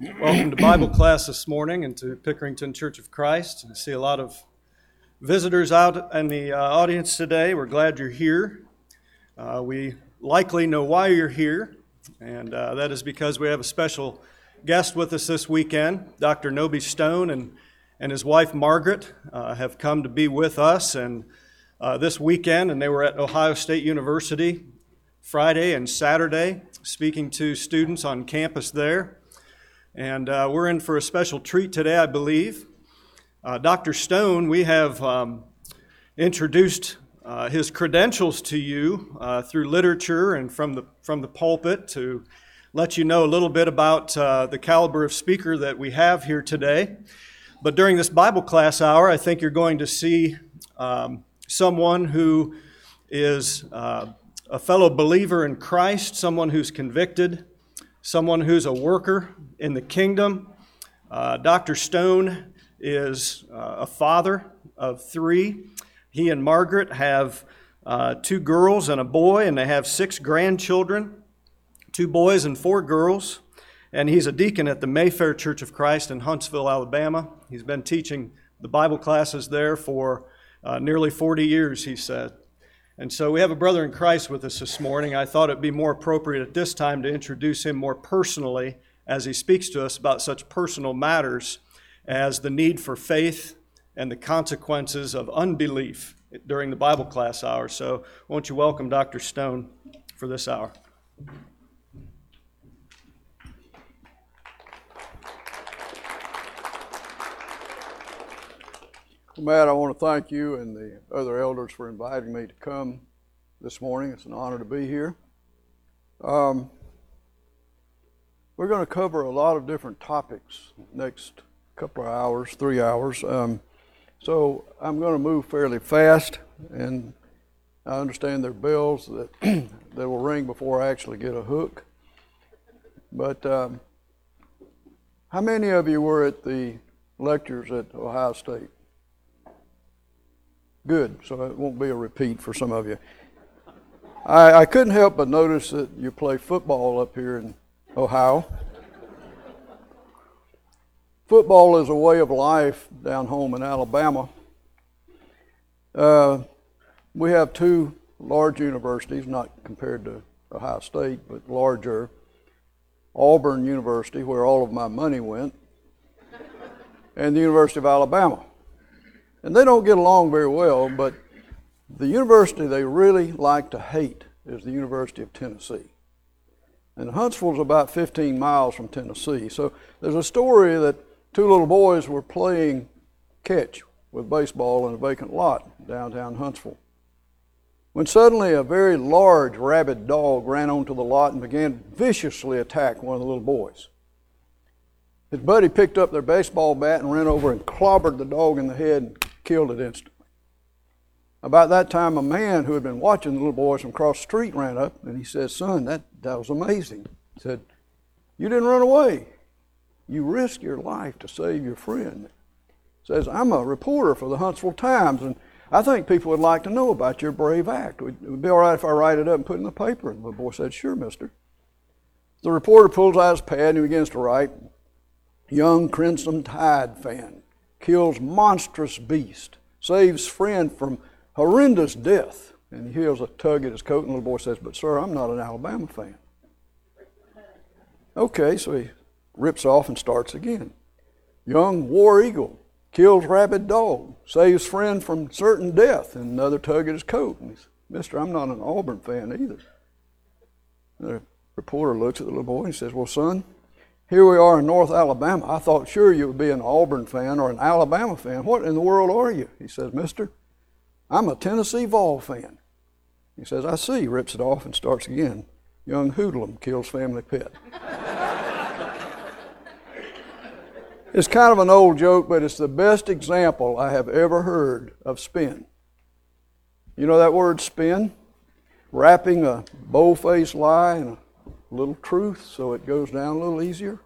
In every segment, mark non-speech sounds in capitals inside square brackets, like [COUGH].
Welcome to Bible class this morning and to Pickerington Church of Christ. I see a lot of visitors out in the uh, audience today. We're glad you're here. Uh, we likely know why you're here, and uh, that is because we have a special guest with us this weekend. Dr. Nobie Stone and, and his wife Margaret uh, have come to be with us and uh, this weekend, and they were at Ohio State University Friday and Saturday speaking to students on campus there. And uh, we're in for a special treat today, I believe. Uh, Dr. Stone, we have um, introduced uh, his credentials to you uh, through literature and from the, from the pulpit to let you know a little bit about uh, the caliber of speaker that we have here today. But during this Bible class hour, I think you're going to see um, someone who is uh, a fellow believer in Christ, someone who's convicted someone who's a worker in the kingdom. Uh, Dr. Stone is uh, a father of three. He and Margaret have uh, two girls and a boy, and they have six grandchildren two boys and four girls. And he's a deacon at the Mayfair Church of Christ in Huntsville, Alabama. He's been teaching the Bible classes there for uh, nearly 40 years, he said. And so we have a brother in Christ with us this morning. I thought it'd be more appropriate at this time to introduce him more personally as he speaks to us about such personal matters as the need for faith and the consequences of unbelief during the Bible class hour. So, won't you welcome Dr. Stone for this hour? Matt, I want to thank you and the other elders for inviting me to come this morning. It's an honor to be here. Um, we're going to cover a lot of different topics next couple of hours, three hours. Um, so I'm going to move fairly fast, and I understand there are bells that [CLEARS THROAT] that will ring before I actually get a hook. But um, how many of you were at the lectures at Ohio State? Good, so it won't be a repeat for some of you. I, I couldn't help but notice that you play football up here in Ohio. Football is a way of life down home in Alabama. Uh, we have two large universities, not compared to Ohio State, but larger. Auburn University, where all of my money went, and the University of Alabama. And they don't get along very well, but the university they really like to hate is the University of Tennessee. And Huntsville is about 15 miles from Tennessee. So there's a story that two little boys were playing catch with baseball in a vacant lot downtown Huntsville. When suddenly a very large rabid dog ran onto the lot and began viciously attack one of the little boys. His buddy picked up their baseball bat and ran over and clobbered the dog in the head and killed it instantly. About that time, a man who had been watching the little boys from across the street ran up and he said, Son, that, that was amazing. He said, You didn't run away. You risked your life to save your friend. He says, I'm a reporter for the Huntsville Times, and I think people would like to know about your brave act. It would be all right if I write it up and put it in the paper. And the boy said, Sure, mister. The reporter pulls out his pad and he begins to write, Young Crimson Tide fan kills monstrous beast, saves friend from horrendous death. And he hears a tug at his coat, and the little boy says, But, sir, I'm not an Alabama fan. Okay, so he rips off and starts again. Young war eagle kills rabid dog, saves friend from certain death, and another tug at his coat. And he says, Mister, I'm not an Auburn fan either. The reporter looks at the little boy and says, Well, son, here we are in North Alabama. I thought sure you would be an Auburn fan or an Alabama fan. What in the world are you? He says, Mister, I'm a Tennessee Vol fan. He says, I see, rips it off and starts again. Young hoodlum kills family pet. it's kind of an old joke, but it's the best example I have ever heard of spin. You know that word spin? Wrapping a bow-faced lie in a little truth so it goes down a little easier,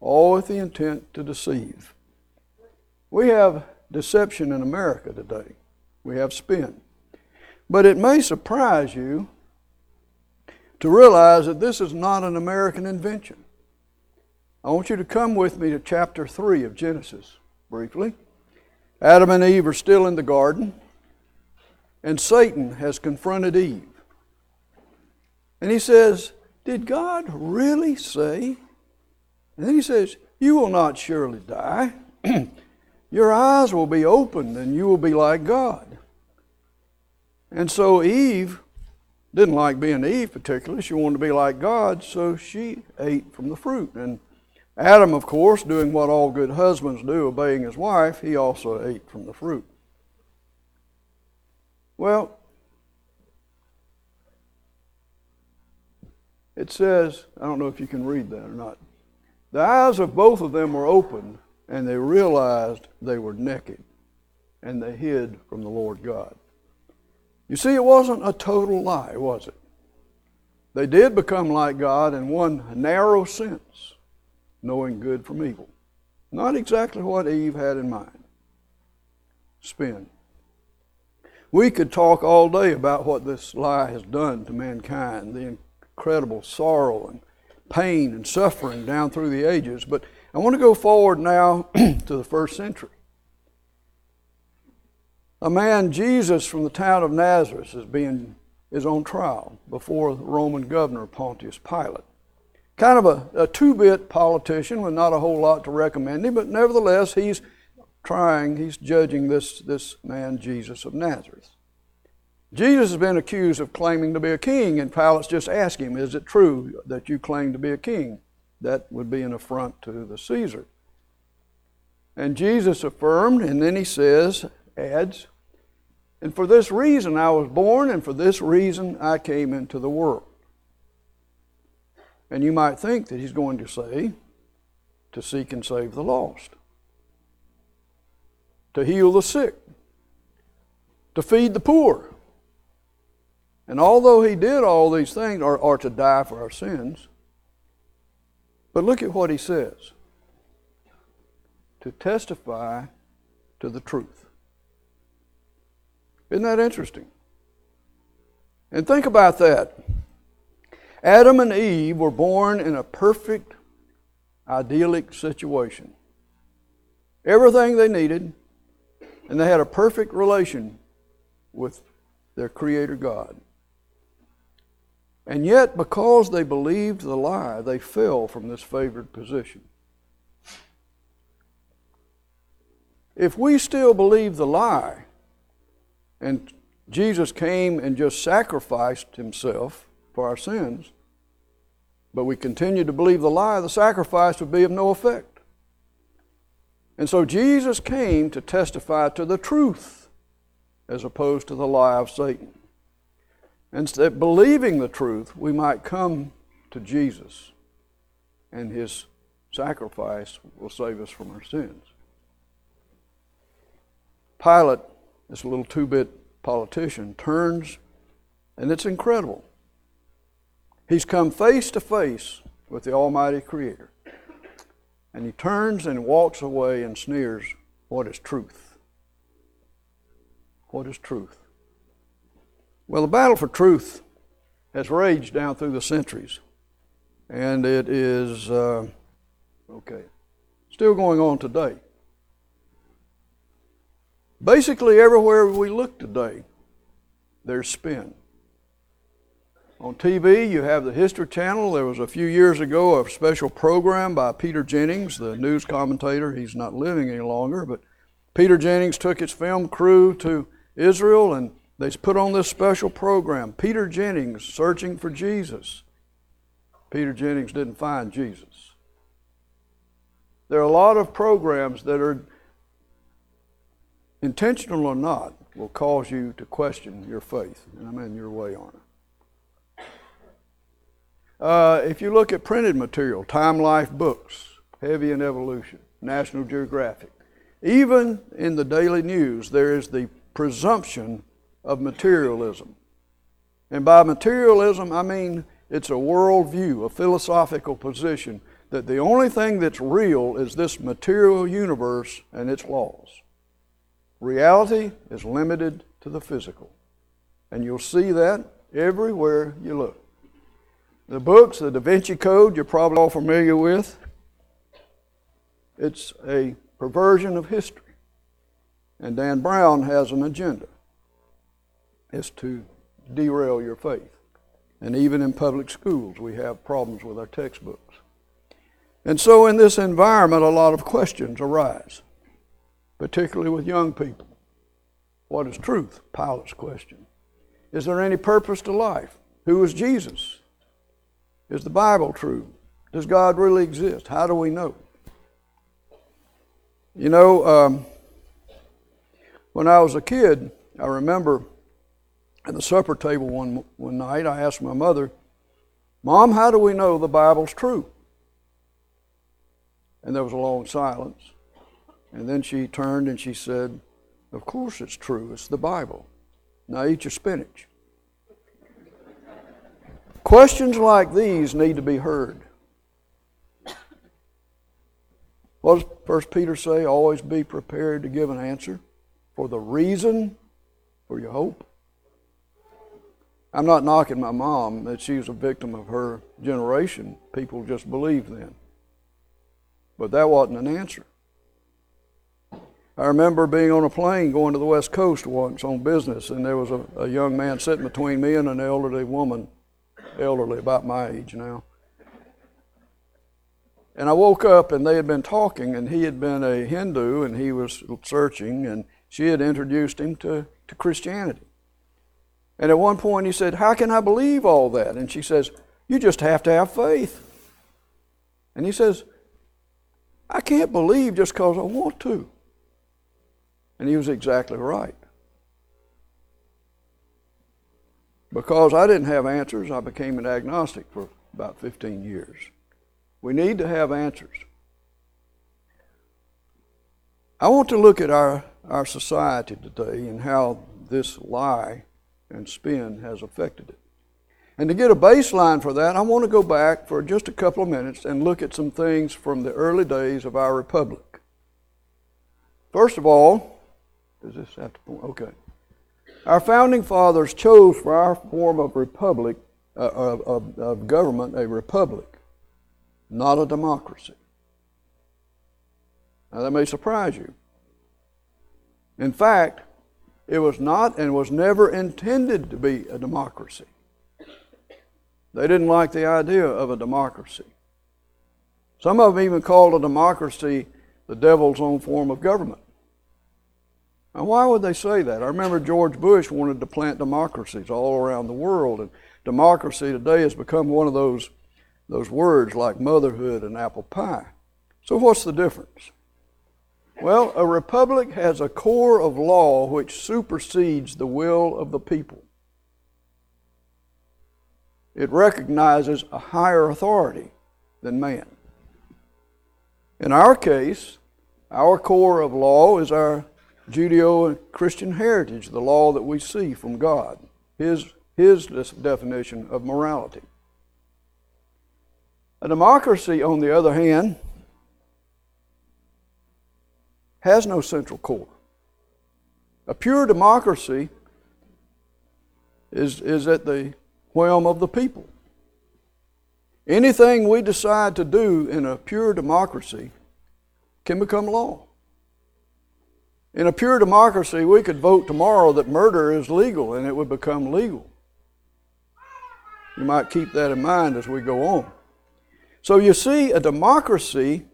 all with the intent to deceive. We have deception in America today. We have spin. But it may surprise you to realize that this is not an American invention. I want you to come with me to chapter 3 of Genesis briefly. Adam and Eve are still in the garden, and Satan has confronted Eve. And he says, Did God really say? And then he says, You will not surely die. [CLEARS THROAT] Your eyes will be opened, and you will be like God. And so Eve didn't like being Eve particularly. She wanted to be like God, so she ate from the fruit. And Adam, of course, doing what all good husbands do, obeying his wife, he also ate from the fruit. Well, it says, I don't know if you can read that or not. The eyes of both of them were opened, and they realized they were naked, and they hid from the Lord God. You see, it wasn't a total lie, was it? They did become like God in one narrow sense knowing good from evil. Not exactly what Eve had in mind. Spin. We could talk all day about what this lie has done to mankind, the incredible sorrow and pain and suffering down through the ages, but I want to go forward now [CLEARS THROAT] to the first century. A man, Jesus, from the town of Nazareth, is being is on trial before the Roman governor Pontius Pilate kind of a, a two bit politician with not a whole lot to recommend him, but nevertheless, he's trying, he's judging this, this man, Jesus of Nazareth. Jesus has been accused of claiming to be a king, and Pilate's just asking him, Is it true that you claim to be a king? That would be an affront to the Caesar. And Jesus affirmed, and then he says, adds, And for this reason I was born, and for this reason I came into the world. And you might think that he's going to say, to seek and save the lost, to heal the sick, to feed the poor. And although he did all these things, or, or to die for our sins, but look at what he says to testify to the truth. Isn't that interesting? And think about that. Adam and Eve were born in a perfect, idyllic situation. Everything they needed, and they had a perfect relation with their Creator God. And yet, because they believed the lie, they fell from this favored position. If we still believe the lie, and Jesus came and just sacrificed himself, for our sins, but we continue to believe the lie, the sacrifice would be of no effect. And so Jesus came to testify to the truth as opposed to the lie of Satan. And that believing the truth, we might come to Jesus and his sacrifice will save us from our sins. Pilate, this little two bit politician, turns, and it's incredible. He's come face to face with the Almighty Creator. And he turns and walks away and sneers, What is truth? What is truth? Well, the battle for truth has raged down through the centuries. And it is, uh, okay, still going on today. Basically, everywhere we look today, there's spin. On TV, you have the History Channel. There was a few years ago a special program by Peter Jennings, the news commentator. He's not living any longer, but Peter Jennings took his film crew to Israel and they put on this special program Peter Jennings searching for Jesus. Peter Jennings didn't find Jesus. There are a lot of programs that are intentional or not will cause you to question your faith, and I'm in your way on it. Uh, if you look at printed material, Time Life books, Heavy in Evolution, National Geographic, even in the daily news, there is the presumption of materialism. And by materialism, I mean it's a worldview, a philosophical position that the only thing that's real is this material universe and its laws. Reality is limited to the physical. And you'll see that everywhere you look. The books, the Da Vinci Code, you're probably all familiar with. It's a perversion of history. And Dan Brown has an agenda. It's to derail your faith. And even in public schools, we have problems with our textbooks. And so, in this environment, a lot of questions arise, particularly with young people. What is truth? Pilate's question. Is there any purpose to life? Who is Jesus? Is the Bible true? Does God really exist? How do we know? You know, um, when I was a kid, I remember at the supper table one, one night, I asked my mother, Mom, how do we know the Bible's true? And there was a long silence. And then she turned and she said, Of course it's true. It's the Bible. Now eat your spinach. Questions like these need to be heard. What does First Peter say? Always be prepared to give an answer for the reason for your hope. I'm not knocking my mom that she was a victim of her generation. People just believed then. But that wasn't an answer. I remember being on a plane going to the West Coast once on business, and there was a, a young man sitting between me and an elderly woman, elderly, about my age now. And I woke up and they had been talking, and he had been a Hindu and he was searching, and she had introduced him to, to Christianity. And at one point he said, How can I believe all that? And she says, You just have to have faith. And he says, I can't believe just because I want to. And he was exactly right. Because I didn't have answers, I became an agnostic for about 15 years. We need to have answers. I want to look at our, our society today and how this lie and spin has affected it. And to get a baseline for that, I want to go back for just a couple of minutes and look at some things from the early days of our republic. First of all, does this have to point? Okay. Our founding fathers chose for our form of republic, uh, of, of, of government, a republic not a democracy. Now, that may surprise you. In fact, it was not and was never intended to be a democracy. They didn't like the idea of a democracy. Some of them even called a democracy the devil's own form of government. Now, why would they say that? I remember George Bush wanted to plant democracies all around the world, and democracy today has become one of those those words like motherhood and apple pie. So, what's the difference? Well, a republic has a core of law which supersedes the will of the people. It recognizes a higher authority than man. In our case, our core of law is our Judeo Christian heritage, the law that we see from God, His, His definition of morality. A democracy, on the other hand, has no central core. A pure democracy is, is at the whim of the people. Anything we decide to do in a pure democracy can become law. In a pure democracy, we could vote tomorrow that murder is legal and it would become legal. You might keep that in mind as we go on. So you see, a democracy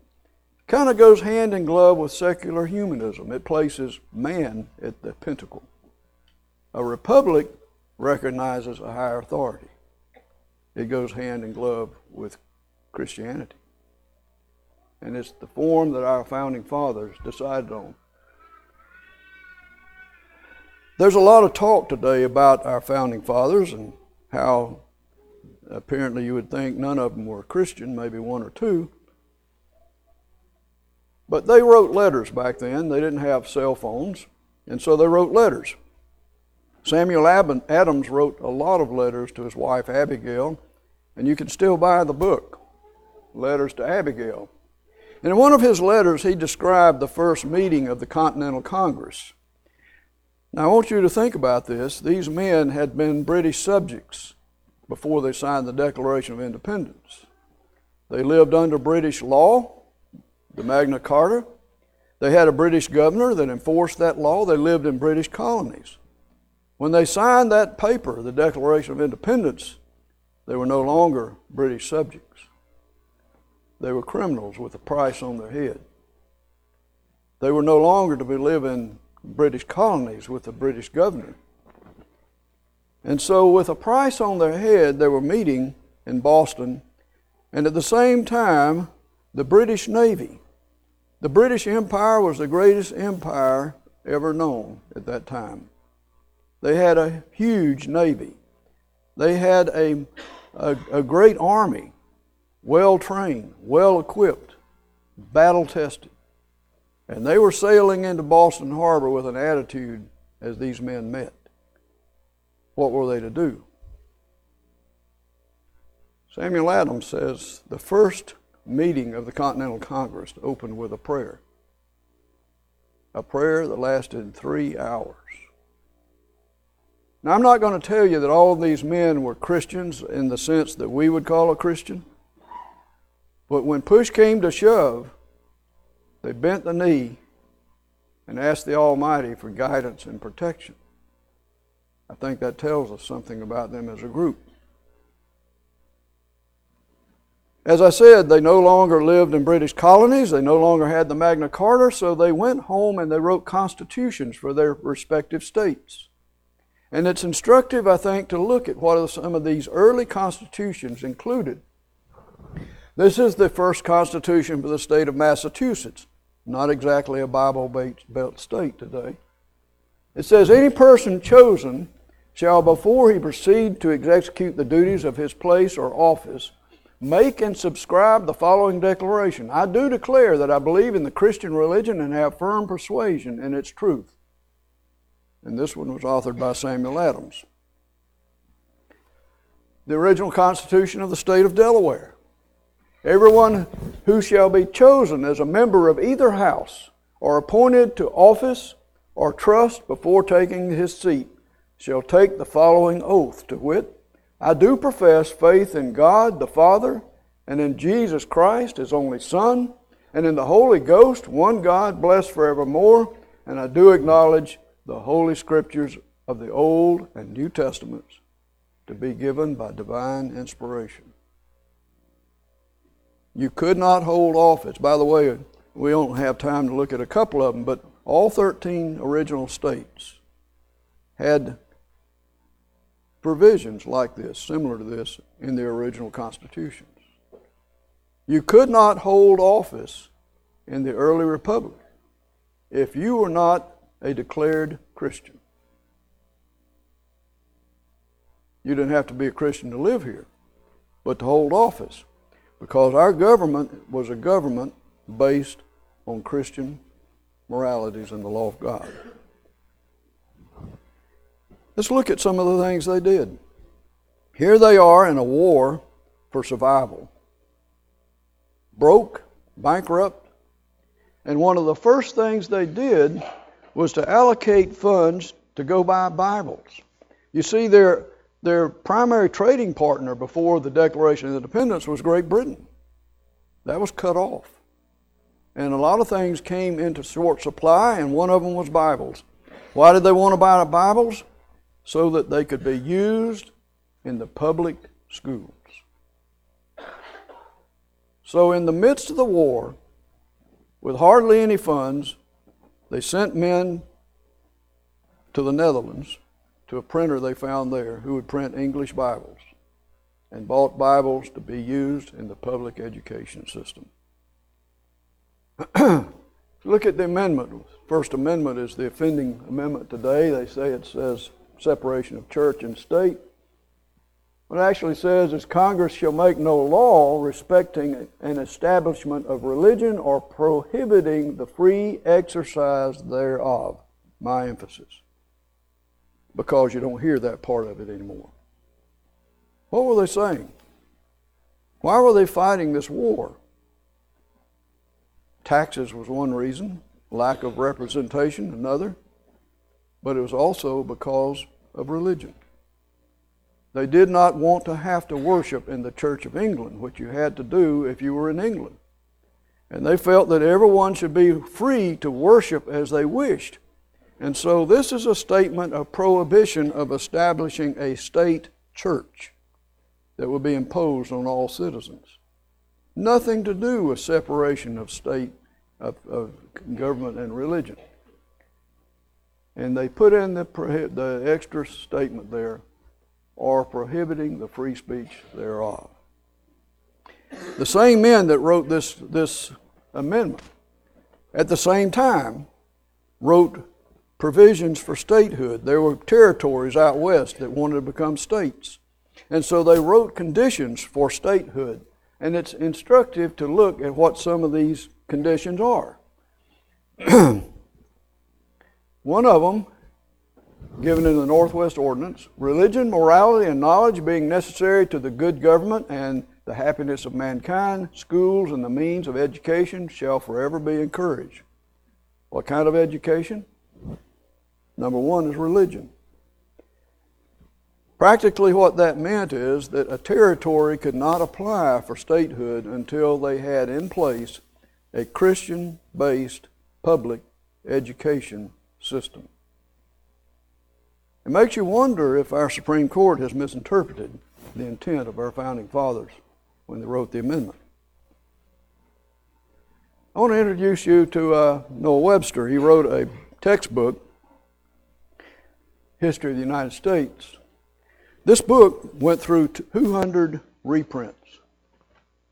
kind of goes hand in glove with secular humanism. It places man at the pinnacle. A republic recognizes a higher authority. It goes hand in glove with Christianity. And it's the form that our founding fathers decided on. There's a lot of talk today about our founding fathers and how Apparently, you would think none of them were Christian, maybe one or two. But they wrote letters back then. They didn't have cell phones, and so they wrote letters. Samuel Adams wrote a lot of letters to his wife Abigail, and you can still buy the book, Letters to Abigail. And in one of his letters, he described the first meeting of the Continental Congress. Now, I want you to think about this. These men had been British subjects before they signed the Declaration of Independence. They lived under British law. The Magna Carta. They had a British governor that enforced that law. They lived in British colonies. When they signed that paper, the Declaration of Independence, they were no longer British subjects. They were criminals with a price on their head. They were no longer to be living in British colonies with a British governor. And so, with a price on their head, they were meeting in Boston, and at the same time, the British Navy. The British Empire was the greatest empire ever known at that time. They had a huge navy. They had a, a, a great army, well trained, well equipped, battle tested. And they were sailing into Boston Harbor with an attitude as these men met. What were they to do? Samuel Adams says the first meeting of the Continental Congress opened with a prayer. A prayer that lasted three hours. Now, I'm not going to tell you that all these men were Christians in the sense that we would call a Christian. But when push came to shove, they bent the knee and asked the Almighty for guidance and protection. I think that tells us something about them as a group. As I said, they no longer lived in British colonies. They no longer had the Magna Carta, so they went home and they wrote constitutions for their respective states. And it's instructive, I think, to look at what some of these early constitutions included. This is the first constitution for the state of Massachusetts, not exactly a Bible Belt state today. It says, Any person chosen shall, before he proceed to execute the duties of his place or office, Make and subscribe the following declaration I do declare that I believe in the Christian religion and have firm persuasion in its truth. And this one was authored by Samuel Adams. The original Constitution of the state of Delaware. Everyone who shall be chosen as a member of either house or appointed to office or trust before taking his seat shall take the following oath to wit, I do profess faith in God the Father and in Jesus Christ, his only Son, and in the Holy Ghost, one God, blessed forevermore. And I do acknowledge the Holy Scriptures of the Old and New Testaments to be given by divine inspiration. You could not hold office. By the way, we don't have time to look at a couple of them, but all 13 original states had provisions like this, similar to this, in the original constitutions. You could not hold office in the early republic if you were not a declared Christian. You didn't have to be a Christian to live here, but to hold office, because our government was a government based on Christian moralities and the law of God. Let's look at some of the things they did. Here they are in a war for survival. Broke, bankrupt, and one of the first things they did was to allocate funds to go buy Bibles. You see, their, their primary trading partner before the Declaration of Independence was Great Britain. That was cut off. And a lot of things came into short supply, and one of them was Bibles. Why did they want to buy the Bibles? So that they could be used in the public schools. So, in the midst of the war, with hardly any funds, they sent men to the Netherlands to a printer they found there who would print English Bibles and bought Bibles to be used in the public education system. [CLEARS THROAT] Look at the amendment. First Amendment is the offending amendment today. They say it says separation of church and state. What it actually says is Congress shall make no law respecting an establishment of religion or prohibiting the free exercise thereof. My emphasis. Because you don't hear that part of it anymore. What were they saying? Why were they fighting this war? Taxes was one reason, lack of representation another but it was also because of religion. They did not want to have to worship in the Church of England, which you had to do if you were in England. And they felt that everyone should be free to worship as they wished. And so this is a statement of prohibition of establishing a state church that would be imposed on all citizens. Nothing to do with separation of state, of, of government and religion. And they put in the, the extra statement there, or prohibiting the free speech thereof. The same men that wrote this, this amendment at the same time wrote provisions for statehood. There were territories out west that wanted to become states. And so they wrote conditions for statehood. And it's instructive to look at what some of these conditions are. [CLEARS THROAT] One of them, given in the Northwest Ordinance religion, morality, and knowledge being necessary to the good government and the happiness of mankind, schools and the means of education shall forever be encouraged. What kind of education? Number one is religion. Practically, what that meant is that a territory could not apply for statehood until they had in place a Christian based public education system. It makes you wonder if our Supreme Court has misinterpreted the intent of our founding fathers when they wrote the amendment. I want to introduce you to uh, Noah Webster. He wrote a textbook, History of the United States. This book went through 200 reprints.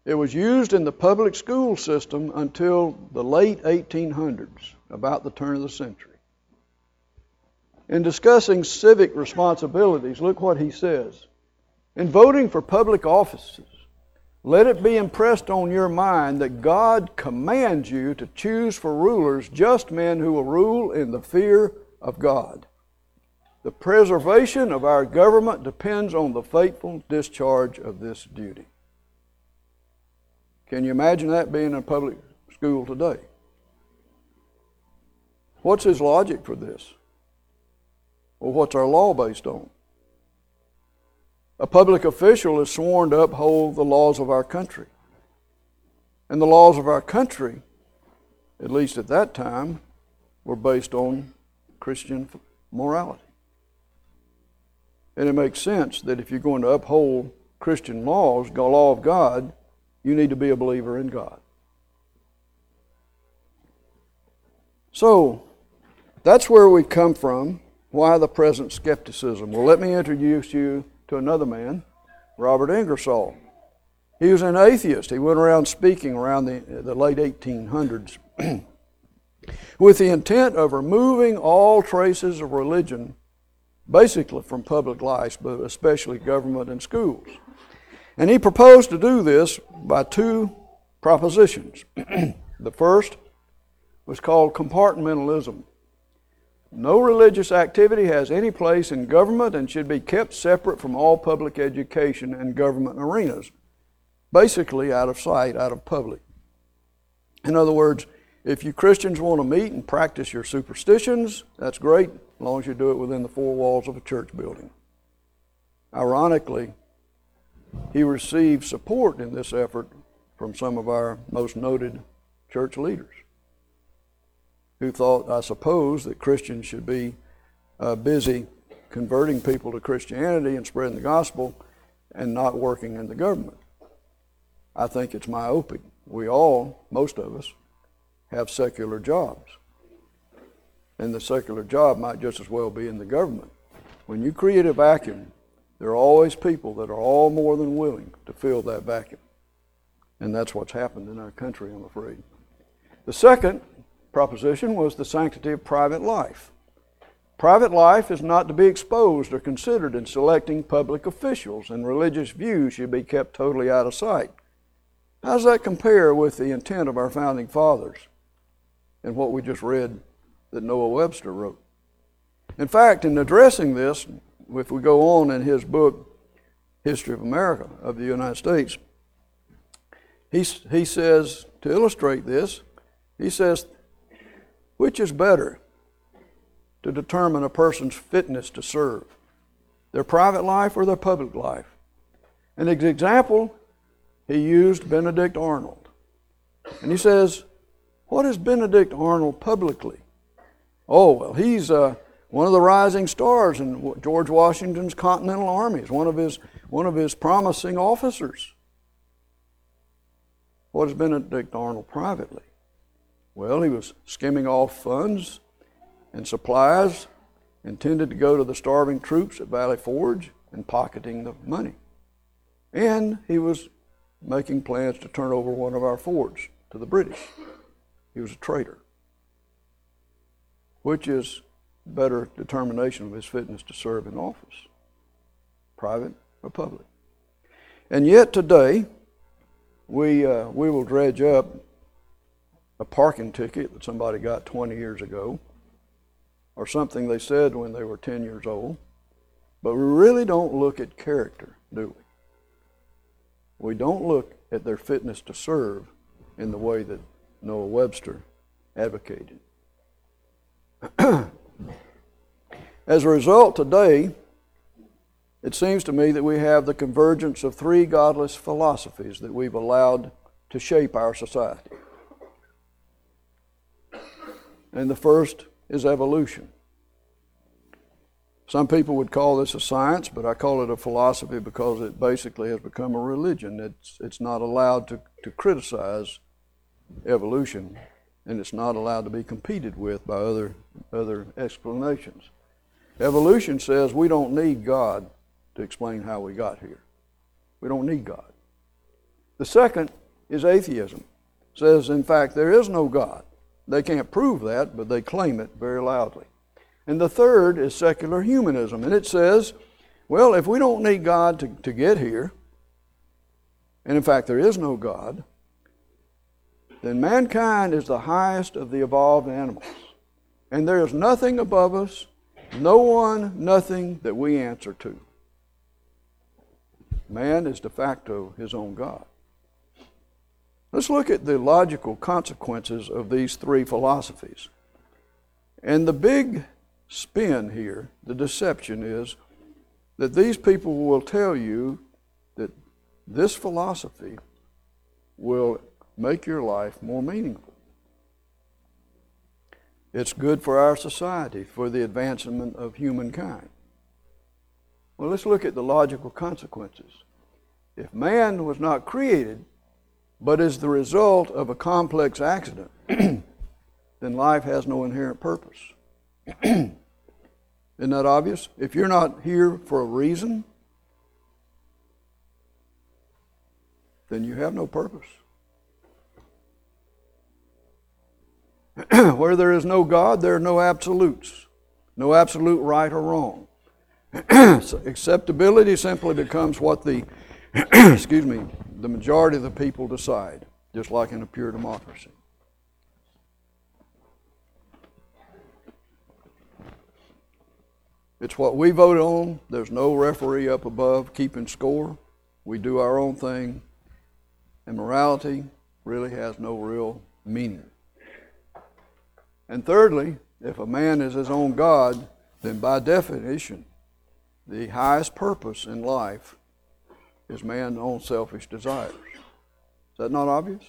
It was used in the public school system until the late 1800s, about the turn of the century. In discussing civic responsibilities, look what he says. In voting for public offices, let it be impressed on your mind that God commands you to choose for rulers just men who will rule in the fear of God. The preservation of our government depends on the faithful discharge of this duty. Can you imagine that being in a public school today? What's his logic for this? Well, what's our law based on? A public official is sworn to uphold the laws of our country. And the laws of our country, at least at that time, were based on Christian morality. And it makes sense that if you're going to uphold Christian laws, the law of God, you need to be a believer in God. So, that's where we come from. Why the present skepticism? Well, let me introduce you to another man, Robert Ingersoll. He was an atheist. He went around speaking around the, the late 1800s [CLEARS THROAT] with the intent of removing all traces of religion basically from public life, but especially government and schools. And he proposed to do this by two propositions. [CLEARS THROAT] the first was called compartmentalism. No religious activity has any place in government and should be kept separate from all public education and government arenas, basically out of sight, out of public. In other words, if you Christians want to meet and practice your superstitions, that's great as long as you do it within the four walls of a church building. Ironically, he received support in this effort from some of our most noted church leaders who thought, I suppose, that Christians should be uh, busy converting people to Christianity and spreading the gospel and not working in the government. I think it's myopic. We all, most of us, have secular jobs and the secular job might just as well be in the government. When you create a vacuum, there are always people that are all more than willing to fill that vacuum. And that's what's happened in our country, I'm afraid. The second proposition was the sanctity of private life. Private life is not to be exposed or considered in selecting public officials, and religious views should be kept totally out of sight. How does that compare with the intent of our founding fathers and what we just read that Noah Webster wrote. In fact, in addressing this, if we go on in his book, History of America, of the United States, he, he says, to illustrate this, he says, which is better to determine a person's fitness to serve, their private life or their public life? And example, he used Benedict Arnold. And he says, What is Benedict Arnold publicly? Oh, well, he's uh, one of the rising stars in George Washington's Continental Army. He's one of his, one of his promising officers. What is Benedict Arnold privately? Well, he was skimming off funds and supplies intended to go to the starving troops at Valley Forge and pocketing the money. And he was making plans to turn over one of our forts to the British. He was a traitor. Which is better determination of his fitness to serve in office? Private or public? And yet today, we, uh, we will dredge up a parking ticket that somebody got 20 years ago or something they said when they were 10 years old. But we really don't look at character, do we? We don't look at their fitness to serve in the way that Noah Webster advocated. [CLEARS THROAT] As a result, today, it seems to me that we have the convergence of three godless philosophies that we've allowed to shape our society. And the first is evolution. Some people would call this a science, but I call it a philosophy because it basically has become a religion. It's, it's not allowed to, to criticize evolution, and it's not allowed to be competed with by other, other explanations. Evolution says we don't need God to explain how we got here. We don't need God. The second is atheism. It says, in fact, there is no God. They can't prove that, but they claim it very loudly. And the third is secular humanism. And it says, well, if we don't need God to, to get here, and in fact there is no God, then mankind is the highest of the evolved animals. And there is nothing above us, no one, nothing that we answer to. Man is de facto his own God. Let's look at the logical consequences of these three philosophies. And the big spin here, the deception is that these people will tell you that this philosophy will make your life more meaningful. It's good for our society, for the advancement of humankind. Well, let's look at the logical consequences. If man was not created but is the result of a complex accident, [CLEARS THROAT] then life has no inherent purpose. [CLEARS THROAT] Isn't that obvious? If you're not here for a reason, then you have no purpose. [CLEARS THROAT] Where there is no God, there are no absolutes, no absolute right or wrong. so acceptability simply becomes what the excuse me, the majority of the people decide, just like in a pure democracy. It's what we vote on. There's no referee up above keeping score. We do our own thing. And morality really has no real meaning. And thirdly, if a man is his own God, then by definition, the highest purpose in life is man's own selfish desires. Is that not obvious?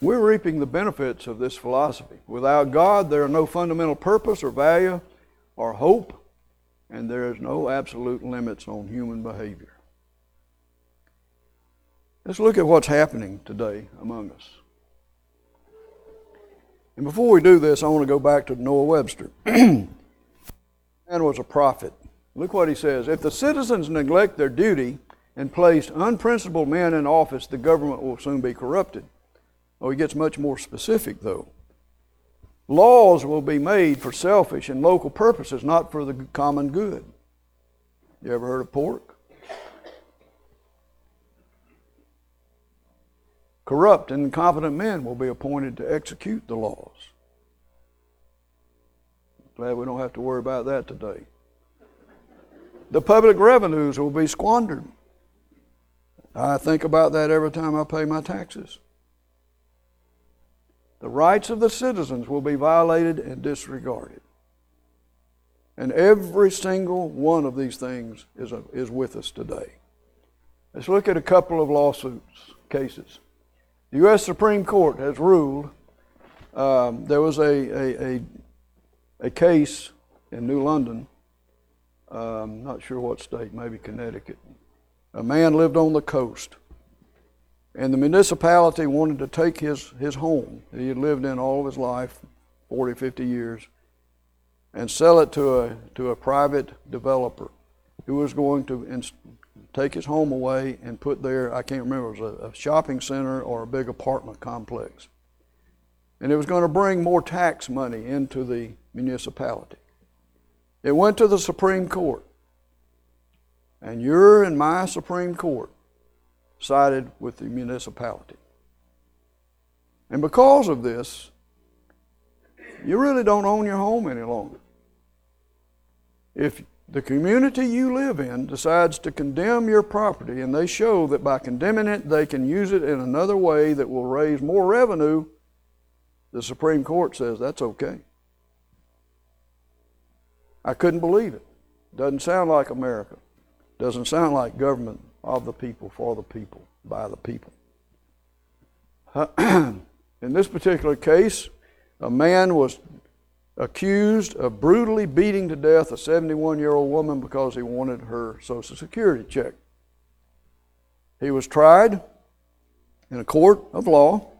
We're reaping the benefits of this philosophy. Without God, there are no fundamental purpose or value or hope, and there is no absolute limits on human behavior. Let's look at what's happening today among us. And before we do this, I want to go back to Noah Webster. [CLEARS THROAT] Man was a prophet. Look what he says. If the citizens neglect their duty and place unprincipled men in office, the government will soon be corrupted. Oh, he gets much more specific, though. Laws will be made for selfish and local purposes, not for the common good. You ever heard of pork? Corrupt and incompetent men will be appointed to execute the laws. Glad we don't have to worry about that today the public revenues will be squandered. I think about that every time I pay my taxes. The rights of the citizens will be violated and disregarded. And every single one of these things is, a, is with us today. Let's look at a couple of lawsuits, cases. The U.S. Supreme Court has ruled um, there was a, a, a, a, case in New London, um, not sure what state, maybe Connecticut. A man lived on the coast, and the municipality wanted to take his, his home that he had lived in all of his life, 40, 50 years, and sell it to a, to a private developer who was going to inst- take his home away and put there, I can't remember, it was a, a shopping center or a big apartment complex. And it was going to bring more tax money into the municipality. It went to the Supreme Court. And your and my Supreme Court sided with the municipality. And because of this, you really don't own your home any longer. If the community you live in decides to condemn your property and they show that by condemning it they can use it in another way that will raise more revenue, the Supreme Court says that's okay. I couldn't believe it. Doesn't sound like America. Doesn't sound like government of the people, for the people, by the people. [CLEARS THROAT] in this particular case, a man was accused of brutally beating to death a 71 year old woman because he wanted her Social Security check. He was tried in a court of law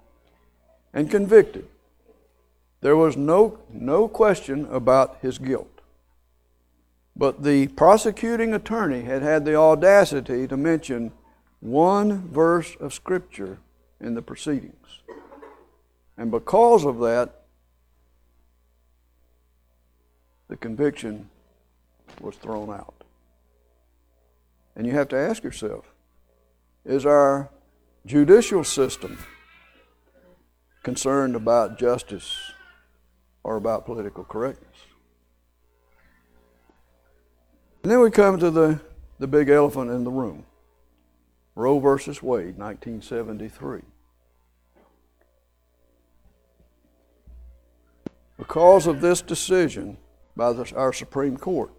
and convicted. There was no, no question about his guilt. But the prosecuting attorney had had the audacity to mention one verse of Scripture in the proceedings. And because of that, the conviction was thrown out. And you have to ask yourself is our judicial system concerned about justice or about political correctness? And then we come to the, the big elephant in the room Roe versus Wade, 1973. Because of this decision, by the, our Supreme Court.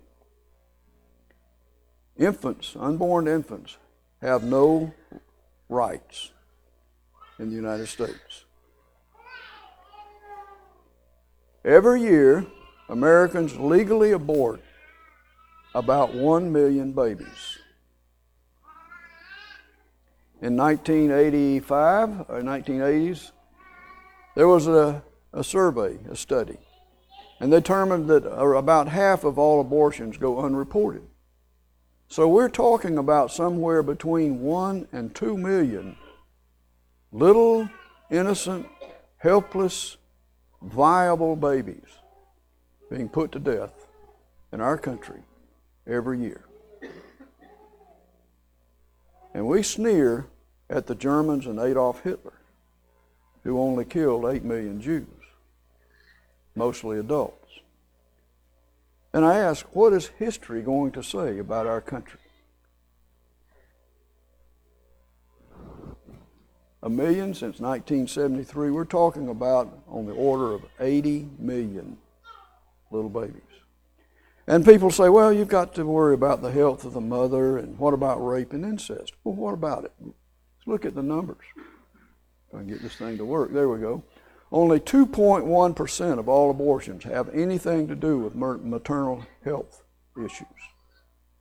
Infants, unborn infants, have no rights in the United States. Every year, Americans legally abort about 1 million babies. In 1985 or 1980s, there was a, a survey, a study and they determined that uh, about half of all abortions go unreported. So we're talking about somewhere between one and two million little, innocent, helpless, viable babies being put to death in our country every year. And we sneer at the Germans and Adolf Hitler, who only killed 8 million Jews mostly adults. And I ask, what is history going to say about our country? A million since 1973. We're talking about on the order of 80 million little babies. And people say, well, you've got to worry about the health of the mother, and what about rape and incest? Well, what about it? Let's look at the numbers. If I can get this thing to work. There we go. Only 2.1% of all abortions have anything to do with maternal health issues.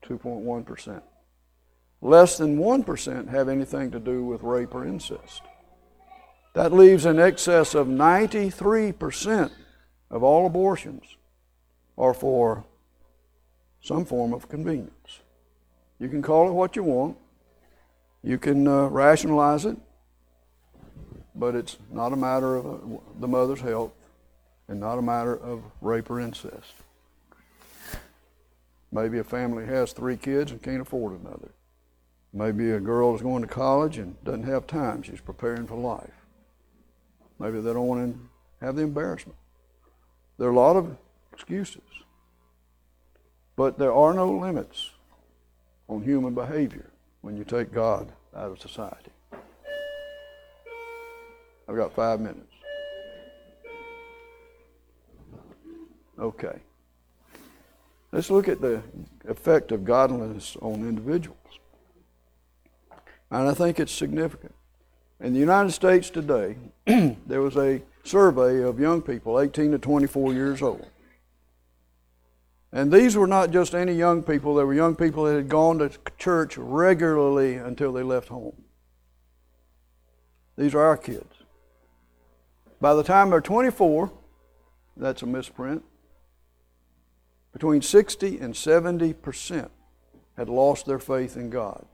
2.1%. Less than 1% have anything to do with rape or incest. That leaves in excess of 93% of all abortions are for some form of convenience. You can call it what you want. You can uh, rationalize it but it's not a matter of uh, the mother's health and not a matter of rape or incest. Maybe a family has three kids and can't afford another. Maybe a girl is going to college and doesn't have time. She's preparing for life. Maybe they don't want to have the embarrassment. There are a lot of excuses. But there are no limits on human behavior when you take God out of society. I've got five minutes. Okay. Let's look at the effect of godliness on individuals. And I think it's significant. In the United States today, [CLEARS THROAT] there was a survey of young people, 18 to 24 years old. And these were not just any young people, they were young people that had gone to church regularly until they left home. These are our kids. By the time they're 24, that's a misprint, between 60 and 70 percent had lost their faith in God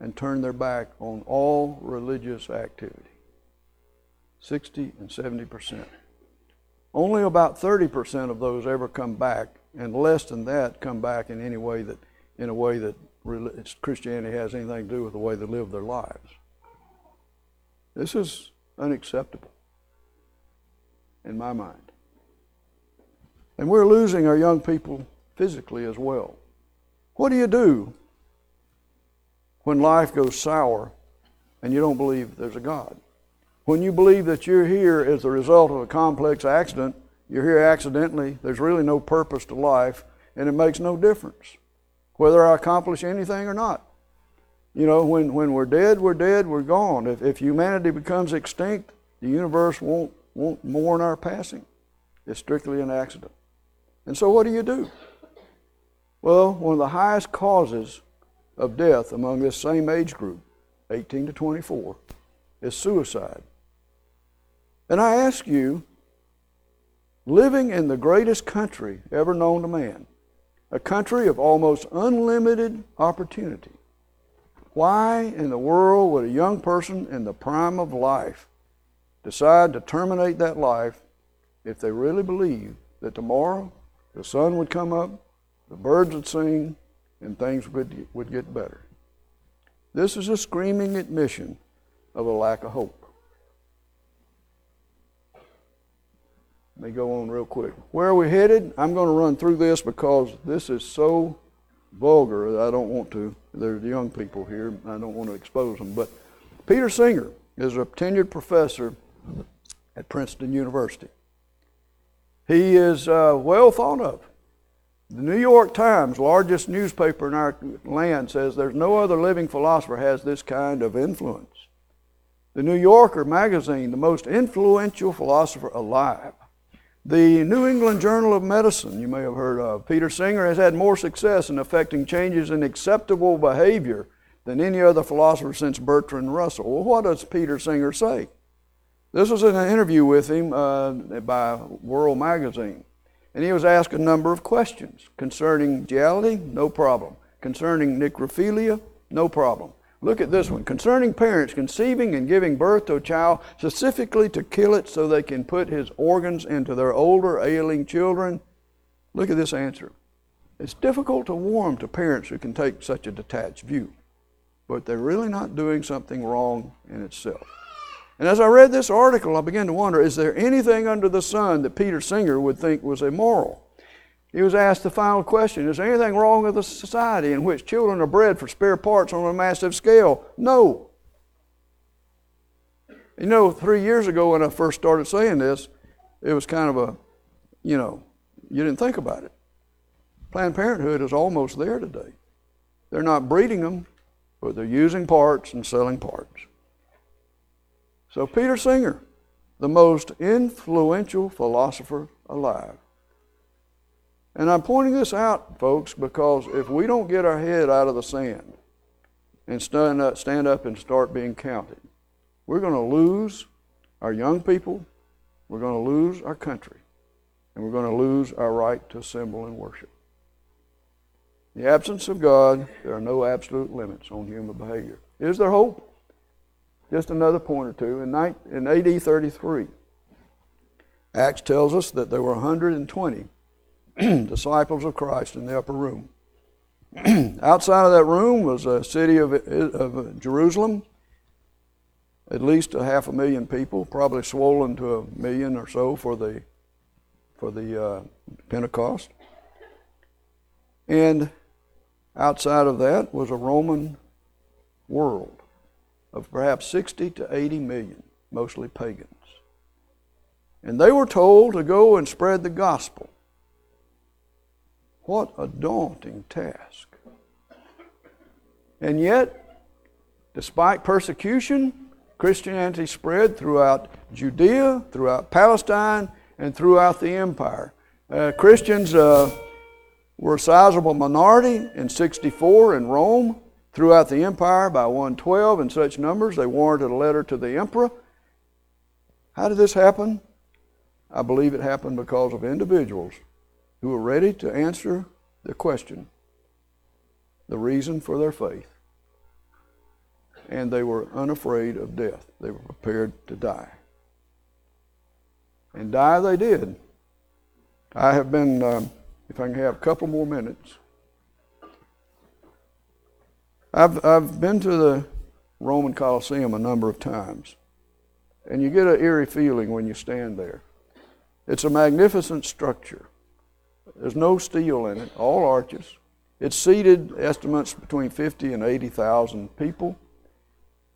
and turned their back on all religious activity. 60 and 70 percent. Only about 30 percent of those ever come back, and less than that come back in any way that, in a way that Christianity has anything to do with the way they live their lives. This is unacceptable in my mind. And we're losing our young people physically as well. What do you do when life goes sour and you don't believe there's a God? When you believe that you're here as a result of a complex accident, you're here accidentally, there's really no purpose to life, and it makes no difference whether I accomplish anything or not. You know, when, when we're dead, we're dead, we're gone. If, if humanity becomes extinct, the universe won't, won't mourn our passing. It's strictly an accident. And so, what do you do? Well, one of the highest causes of death among this same age group, 18 to 24, is suicide. And I ask you, living in the greatest country ever known to man, a country of almost unlimited opportunity, why in the world would a young person in the prime of life decide to terminate that life if they really believe that tomorrow the sun would come up, the birds would sing, and things would, would get better. This is a screaming admission of a lack of hope. Let me go on real quick. Where are we headed? I'm going to run through this because this is so vulgar that I don't want to. There's young people here. I don't want to expose them. But Peter Singer is a tenured professor at Princeton University. He is uh, well thought of. The New York Times, largest newspaper in our land, says there's no other living philosopher has this kind of influence. The New Yorker magazine, the most influential philosopher alive. The New England Journal of Medicine, you may have heard of. Peter Singer has had more success in affecting changes in acceptable behavior than any other philosopher since Bertrand Russell. Well, what does Peter Singer say? This was in an interview with him uh, by World Magazine. And he was asked a number of questions concerning duality, no problem. Concerning necrophilia, no problem. Look at this one. Concerning parents conceiving and giving birth to a child specifically to kill it so they can put his organs into their older, ailing children. Look at this answer. It's difficult to warm to parents who can take such a detached view, but they're really not doing something wrong in itself. And as I read this article, I began to wonder is there anything under the sun that Peter Singer would think was immoral? He was asked the final question Is there anything wrong with a society in which children are bred for spare parts on a massive scale? No. You know, three years ago when I first started saying this, it was kind of a, you know, you didn't think about it. Planned Parenthood is almost there today. They're not breeding them, but they're using parts and selling parts. So, Peter Singer, the most influential philosopher alive. And I'm pointing this out, folks, because if we don't get our head out of the sand and stand up, stand up and start being counted, we're going to lose our young people, we're going to lose our country, and we're going to lose our right to assemble and worship. In the absence of God, there are no absolute limits on human behavior. Is there hope? Just another point or two. In, in AD 33, Acts tells us that there were 120 [CLEARS THROAT] disciples of Christ in the upper room. [CLEARS THROAT] Outside of that room was a city of, of Jerusalem, at least a half a million people, probably swollen to a million or so for the for the uh, Pentecost. And outside of that was a Roman world of perhaps 60 to 80 million, mostly pagans. And they were told to go and spread the gospel. What a daunting task. And yet, Despite persecution, Christianity spread throughout Judea, throughout Palestine, and throughout the empire. Uh, Christians uh, were a sizable minority in 64 in Rome, throughout the empire by 112 in such numbers they warranted a letter to the emperor. How did this happen? I believe it happened because of individuals who were ready to answer the question, the reason for their faith. And they were unafraid of death. They were prepared to die. And die they did. I have been, um, if I can have a couple more minutes. I've, I've been to the Roman Colosseum a number of times, and you get an eerie feeling when you stand there. It's a magnificent structure. There's no steel in it, all arches. It's seated estimates between 50 and 80,000 people.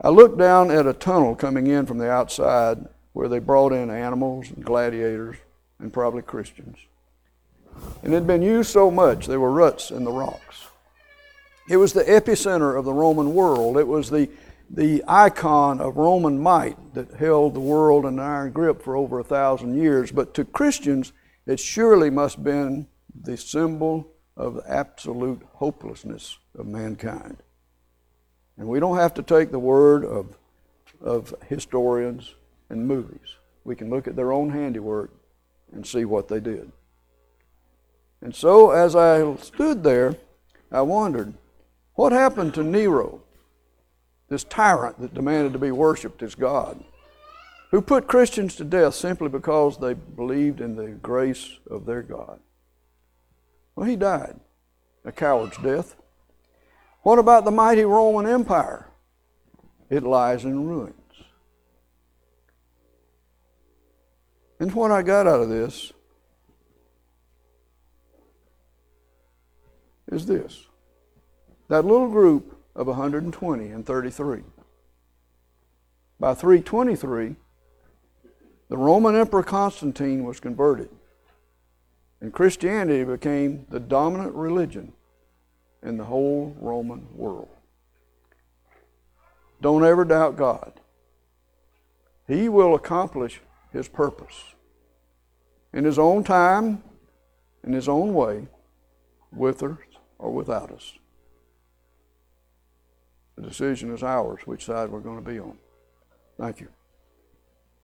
I looked down at a tunnel coming in from the outside where they brought in animals and gladiators and probably Christians. And it had been used so much, there were ruts in the rocks. It was the epicenter of the Roman world. It was the, the icon of Roman might that held the world in an iron grip for over a thousand years. But to Christians, it surely must have been the symbol of the absolute hopelessness of mankind. And we don't have to take the word of, of historians and movies. We can look at their own handiwork and see what they did. And so, as I stood there, I wondered what happened to Nero, this tyrant that demanded to be worshiped as God, who put Christians to death simply because they believed in the grace of their God? Well, he died a coward's death. What about the mighty Roman Empire? It lies in ruins. And what I got out of this is this that little group of 120 and 33. By 323, the Roman Emperor Constantine was converted, and Christianity became the dominant religion in the whole Roman world. Don't ever doubt God. He will accomplish His purpose in His own time, in His own way, with us or without us. The decision is ours which side we're going to be on. Thank you.